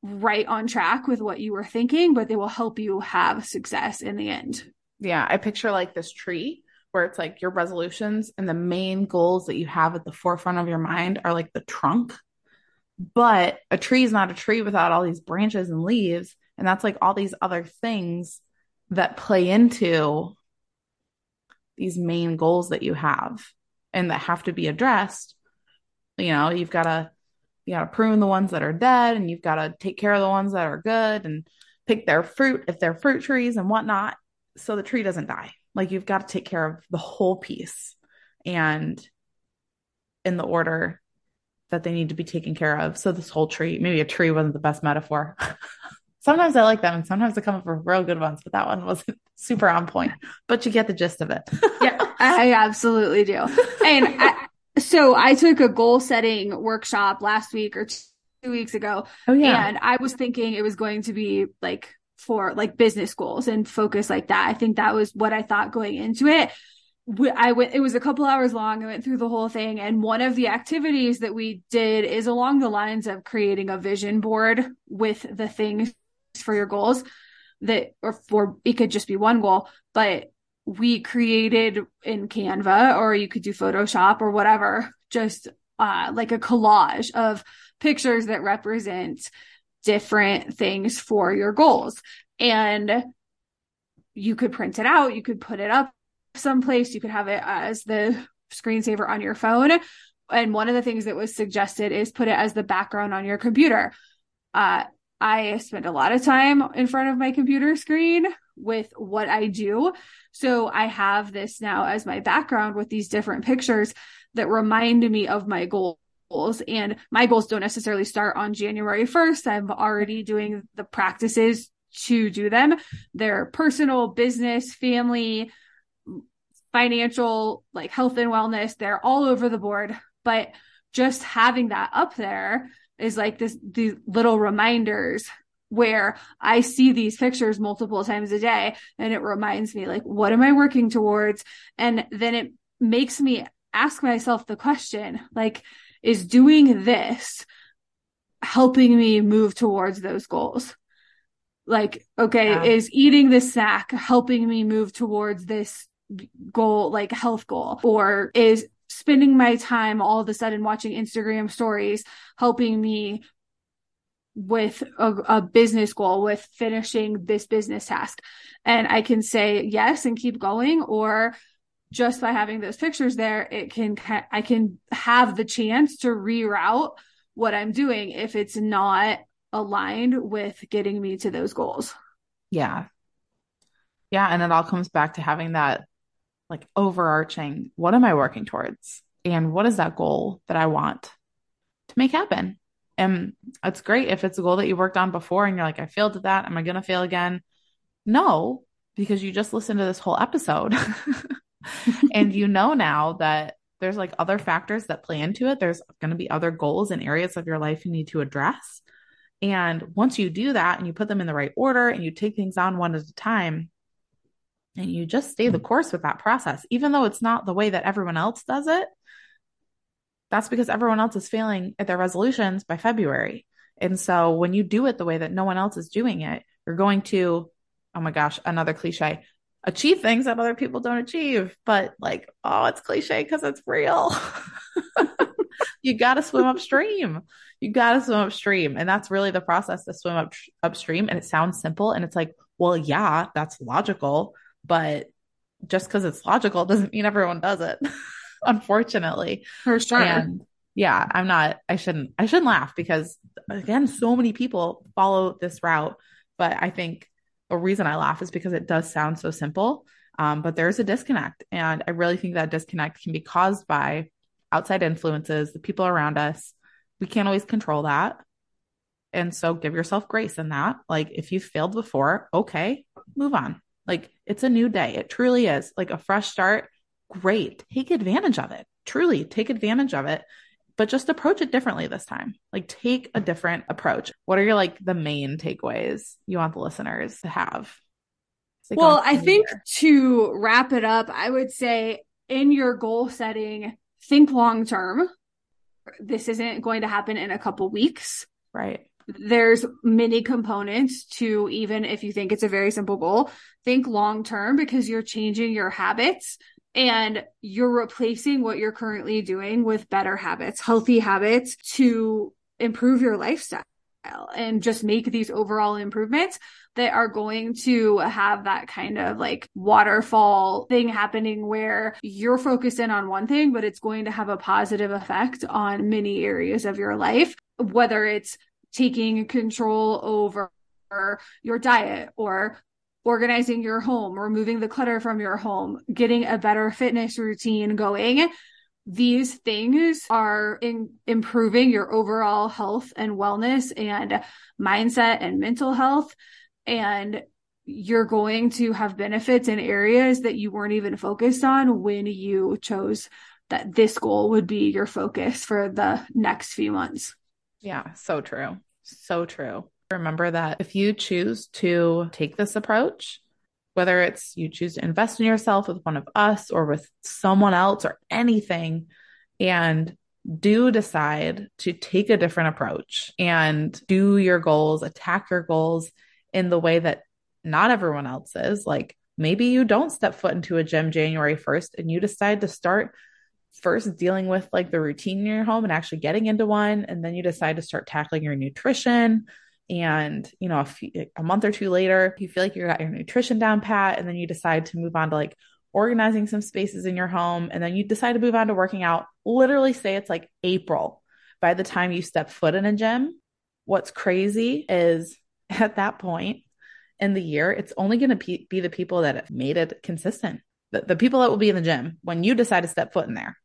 right on track with what you were thinking, but they will help you have success in the end. Yeah, I picture like this tree where it's like your resolutions and the main goals that you have at the forefront of your mind are like the trunk. But a tree is not a tree without all these branches and leaves. And that's like all these other things that play into these main goals that you have and that have to be addressed. You know, you've got to you got to prune the ones that are dead and you've got to take care of the ones that are good and pick their fruit if they're fruit trees and whatnot so the tree doesn't die. Like you've got to take care of the whole piece and in the order that they need to be taken care of. So this whole tree maybe a tree wasn't the best metaphor. Sometimes i like them and sometimes i come up with real good ones but that one wasn't super on point. But you get the gist of it. Yeah i absolutely do. And I, so I took a goal setting workshop last week or two weeks ago. Oh yeah. And I was thinking it was going to be like for like business goals and focus like that. I think that was what I thought going into it. I went, it was a couple hours long. I went through the whole thing. And one of the activities that we did is along the lines of creating a vision board with the things for your goals that, or for, it could just be one goal, but we created in Canva or you could do Photoshop or whatever, just uh, like a collage of pictures that represent different things for your goals. And you could print it out, you could put it up someplace, you could have it as the screensaver on your phone. And one of the things that was suggested is put it as the background on your computer. Uh, I spend a lot of time in front of my computer screen with what I do. So I have this now as my background with these different pictures that remind me of my goals. And my goals don't necessarily start on January 1st. I'm already doing the practices to do them. They're personal, business, family, financial, like health and wellness. They're all over the board. But just having that up there is like this, these little reminders where I see these pictures multiple times a day and it reminds me like, what am I working towards? And then it makes me ask myself the question, like, is doing this helping me move towards those goals? Like, okay, yeah. is eating this snack helping me move towards this goal, like health goal? Or is spending my time all of a sudden watching Instagram stories helping me with a, a, business goal with finishing this business task. And i can say yes and keep going or just by having those pictures there it can i can have the chance to reroute what i'm doing if it's not aligned with getting me to those goals. Yeah. Yeah and it all comes back to having that like overarching what am i working towards? And what is that goal that i want to make happen and it's great if it's a goal that you worked on before and you're like, I failed at that. Am I going to fail again? No, because you just listened to this whole episode and you know now that there's like other factors that play into it. There's going to be other goals and areas of your life you need to address. And once you do that and you put them in the right order and you take things on one at a time, and you just stay the course with that process, even though it's not the way that everyone else does it, that's because everyone else is failing at their resolutions by February. And so when you do it the way that no one else is doing it, you're going to, oh my gosh, another cliche, achieve things that other people don't achieve. But like, oh, it's cliche because it's real. you got to swim upstream. You got to swim upstream. And that's really the process to swim up upstream. And it sounds simple. And it's like, well, yeah, that's logical. But just because it's logical doesn't mean everyone does it. unfortunately. For sure. And yeah, I'm not, I shouldn't, I shouldn't laugh because again, so many people follow this route. But I think the reason I laugh is because it does sound so simple. Um, but there's a disconnect. And I really think that disconnect can be caused by outside influences, the people around us. We can't always control that. And so give yourself grace in that. Like if you've failed before, okay, move on. Like it's a new day. It truly is like a fresh start great. Take advantage of it. Truly take advantage of it, but just approach it differently this time. Like take a different approach. What are your like the main takeaways you want the listeners to have? well, I think year? to wrap it up, I would say in your goal setting, think long term. This isn't going to happen in a couple weeks. Right there's many components to even if you think it's a very simple goal think long term because you're changing your habits and you're replacing what you're currently doing with better habits, healthy habits to improve your lifestyle and just make these overall improvements that are going to have that kind of like waterfall thing happening where you're focused in on one thing, but it's going to have a positive effect on many areas of your life, whether it's taking control over your diet or organizing your home, removing the clutter from your home, getting a better fitness routine going. These things are in improving your overall health and wellness and mindset and mental health. And you're going to have benefits in areas that you weren't even focused on when you chose that this goal would be your focus for the next few months. Yeah, so true. So true. Remember that if you choose to take this approach, whether it's you choose to invest in yourself with one of us or with someone else or anything, and do decide to take a different approach and do your goals, attack your goals in the way that not everyone else is. Like maybe you don't step foot into a gym January 1st and you decide to start first dealing with like the routine in your home and actually getting into one. And then you decide to start tackling your nutrition and you know a, few, a month or two later you feel like you got your nutrition down pat and then you decide to move on to like organizing some spaces in your home and then you decide to move on to working out. Literally say it's like april by the time you step foot in a gym. What's crazy is at that point in the year it's only going to be the people that have made it consistent. The, the people that will be in the gym when you decide to step foot in there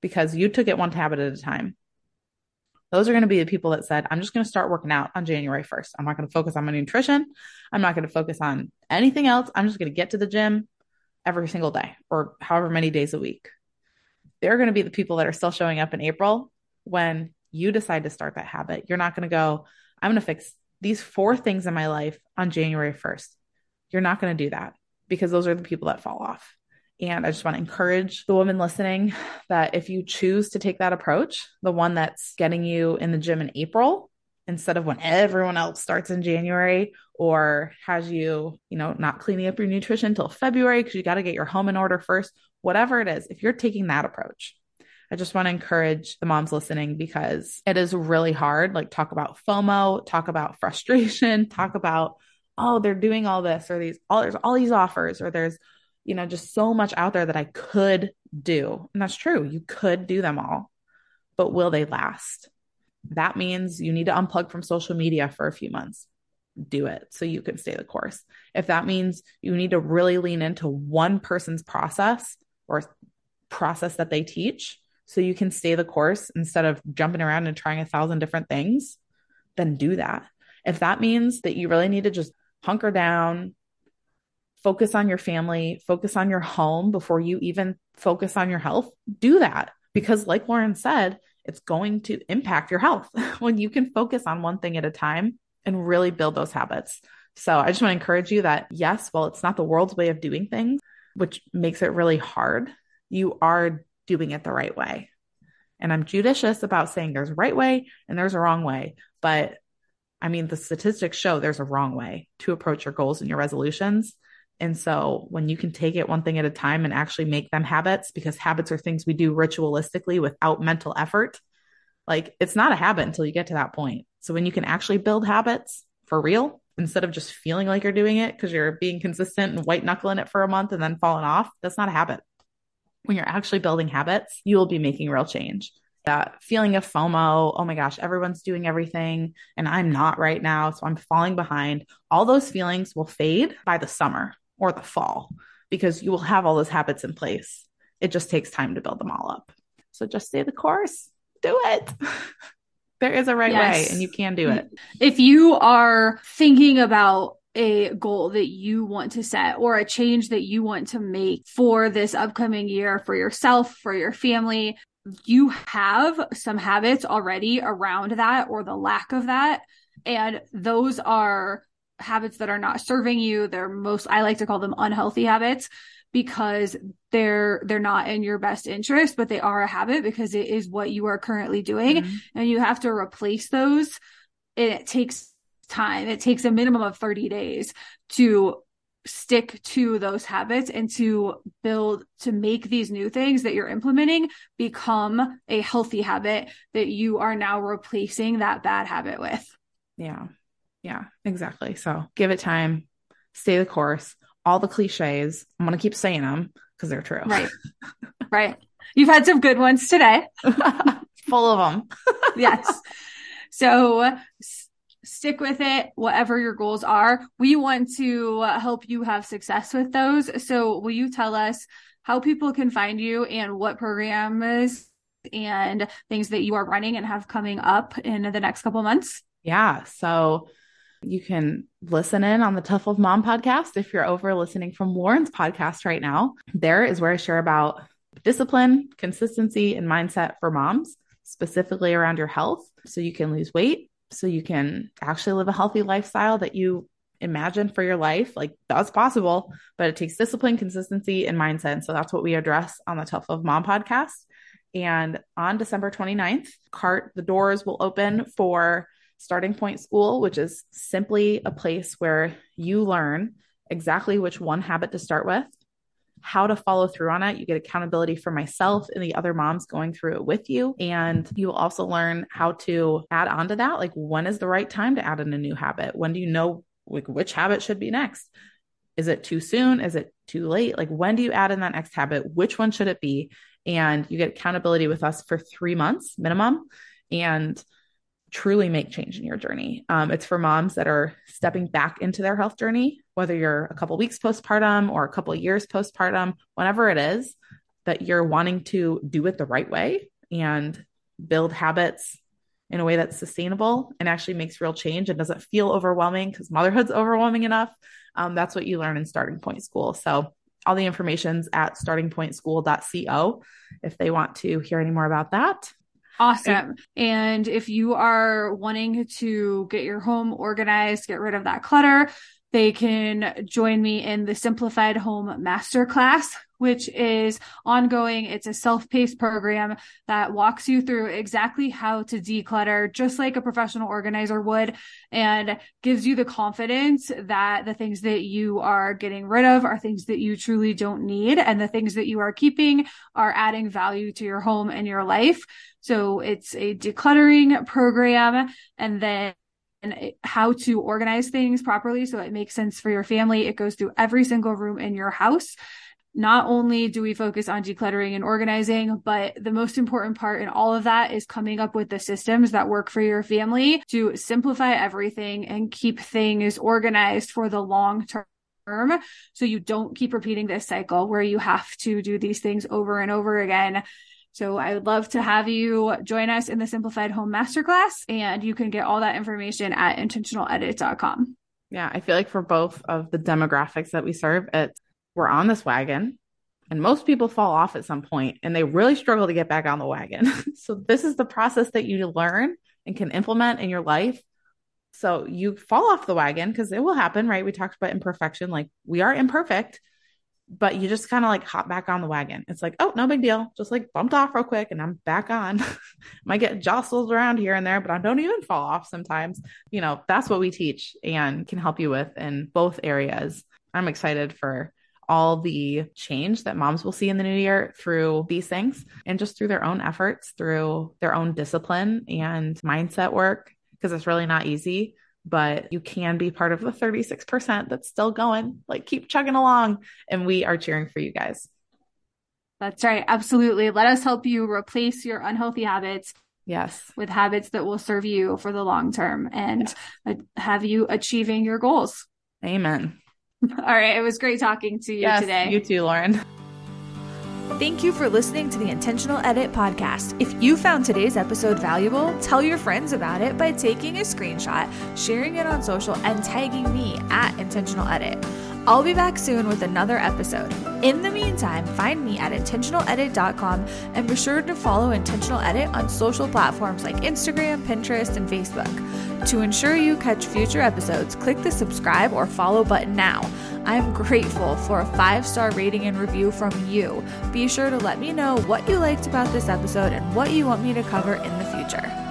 because you took it one habit at a time those are going to be the people that said, I'm just going to start working out on January 1st. I'm not going to focus on my nutrition. I'm not going to focus on anything else. I'm just going to get to the gym every single day or however many days a week. They're going to be the people that are still showing up in April when you decide to start that habit. You're not going to go, I'm going to fix these four things in my life on January 1st. You're not going to do that because those are the people that fall off. And I just want to encourage the woman listening that if you choose to take that approach, the one that's getting you in the gym in April instead of when everyone else starts in January or has you, you know, not cleaning up your nutrition until February because you got to get your home in order first, whatever it is, if you're taking that approach, I just want to encourage the moms listening because it is really hard. Like, talk about FOMO, talk about frustration, talk about, oh, they're doing all this, or these, all, there's all these offers, or there's, you know, just so much out there that I could do. And that's true. You could do them all, but will they last? That means you need to unplug from social media for a few months. Do it so you can stay the course. If that means you need to really lean into one person's process or process that they teach so you can stay the course instead of jumping around and trying a thousand different things, then do that. If that means that you really need to just hunker down, focus on your family, focus on your home before you even focus on your health, do that. Because, like Lauren said, it's going to impact your health when you can focus on one thing at a time and really build those habits. So, I just want to encourage you that yes, well, it's not the world's way of doing things, which makes it really hard. You are doing it the right way. And I'm judicious about saying there's a right way and there's a wrong way. But I mean, the statistics show there's a wrong way to approach your goals and your resolutions. And so when you can take it one thing at a time and actually make them habits, because habits are things we do ritualistically without mental effort, like it's not a habit until you get to that point. So when you can actually build habits for real, instead of just feeling like you're doing it because you're being consistent and white knuckling it for a month and then falling off, that's not a habit. When you're actually building habits, you will be making real change that feeling of FOMO, oh my gosh, everyone's doing everything and I'm not right now. So I'm falling behind. All those feelings will fade by the summer or the fall because you will have all those habits in place. It just takes time to build them all up. So just stay the course, do it. there is a right yes. way and you can do it. If you are thinking about a goal that you want to set or a change that you want to make for this upcoming year for yourself, for your family, you have some habits already around that or the lack of that. And those are habits that are not serving you. They're most, I like to call them unhealthy habits because they're they're not in your best interest but they are a habit because it is what you are currently doing mm-hmm. and you have to replace those it takes time it takes a minimum of 30 days to stick to those habits and to build to make these new things that you're implementing become a healthy habit that you are now replacing that bad habit with. Yeah. Yeah, exactly. So give it time, stay the course. All the cliches, I'm going to keep saying them because they're true. Right. right. You've had some good ones today. Full of them. yes. So stick with it, whatever your goals are. We want to help you have success with those. So, will you tell us how people can find you and what programs and things that you are running and have coming up in the next couple months? Yeah. So, you can listen in on the Tough Love Mom podcast if you're over listening from Lauren's podcast right now. There is where I share about discipline, consistency, and mindset for moms, specifically around your health. So you can lose weight, so you can actually live a healthy lifestyle that you imagine for your life. Like that's possible, but it takes discipline, consistency, and mindset. And so that's what we address on the Tough Love Mom podcast. And on December 29th, cart the doors will open for Starting Point School, which is simply a place where you learn exactly which one habit to start with how to follow through on it. You get accountability for myself and the other moms going through it with you. And you will also learn how to add on to that. Like, when is the right time to add in a new habit? When do you know like which habit should be next? Is it too soon? Is it too late? Like, when do you add in that next habit? Which one should it be? And you get accountability with us for three months minimum. And truly make change in your journey. Um, it's for moms that are stepping back into their health journey, whether you're a couple weeks postpartum or a couple years postpartum, whenever it is that you're wanting to do it the right way and build habits in a way that's sustainable and actually makes real change and doesn't feel overwhelming because motherhood's overwhelming enough. Um, that's what you learn in Starting Point School. So all the information's at startingpointschool.co if they want to hear any more about that. Awesome. And if you are wanting to get your home organized, get rid of that clutter, they can join me in the Simplified Home Masterclass, which is ongoing. It's a self paced program that walks you through exactly how to declutter, just like a professional organizer would, and gives you the confidence that the things that you are getting rid of are things that you truly don't need, and the things that you are keeping are adding value to your home and your life. So it's a decluttering program. And then and how to organize things properly so it makes sense for your family. It goes through every single room in your house. Not only do we focus on decluttering and organizing, but the most important part in all of that is coming up with the systems that work for your family to simplify everything and keep things organized for the long term so you don't keep repeating this cycle where you have to do these things over and over again so I would love to have you join us in the Simplified Home Masterclass, and you can get all that information at intentionaledit.com. Yeah, I feel like for both of the demographics that we serve, it's we're on this wagon, and most people fall off at some point, and they really struggle to get back on the wagon. so this is the process that you learn and can implement in your life. So you fall off the wagon because it will happen, right? We talked about imperfection, like we are imperfect but you just kind of like hop back on the wagon. It's like, oh, no big deal. Just like bumped off real quick and I'm back on. Might get jostled around here and there, but I don't even fall off sometimes. You know, that's what we teach and can help you with in both areas. I'm excited for all the change that moms will see in the new year through these things and just through their own efforts, through their own discipline and mindset work, because it's really not easy but you can be part of the 36% that's still going. Like keep chugging along. And we are cheering for you guys. That's right. Absolutely. Let us help you replace your unhealthy habits. Yes. With habits that will serve you for the long term and yes. have you achieving your goals. Amen. All right. It was great talking to you yes, today. You too, Lauren. Thank you for listening to the Intentional Edit podcast. If you found today's episode valuable, tell your friends about it by taking a screenshot, sharing it on social, and tagging me at Intentional Edit. I'll be back soon with another episode. In the meantime, find me at intentionaledit.com and be sure to follow Intentional Edit on social platforms like Instagram, Pinterest, and Facebook. To ensure you catch future episodes, click the subscribe or follow button now. I'm grateful for a five star rating and review from you. Be sure to let me know what you liked about this episode and what you want me to cover in the future.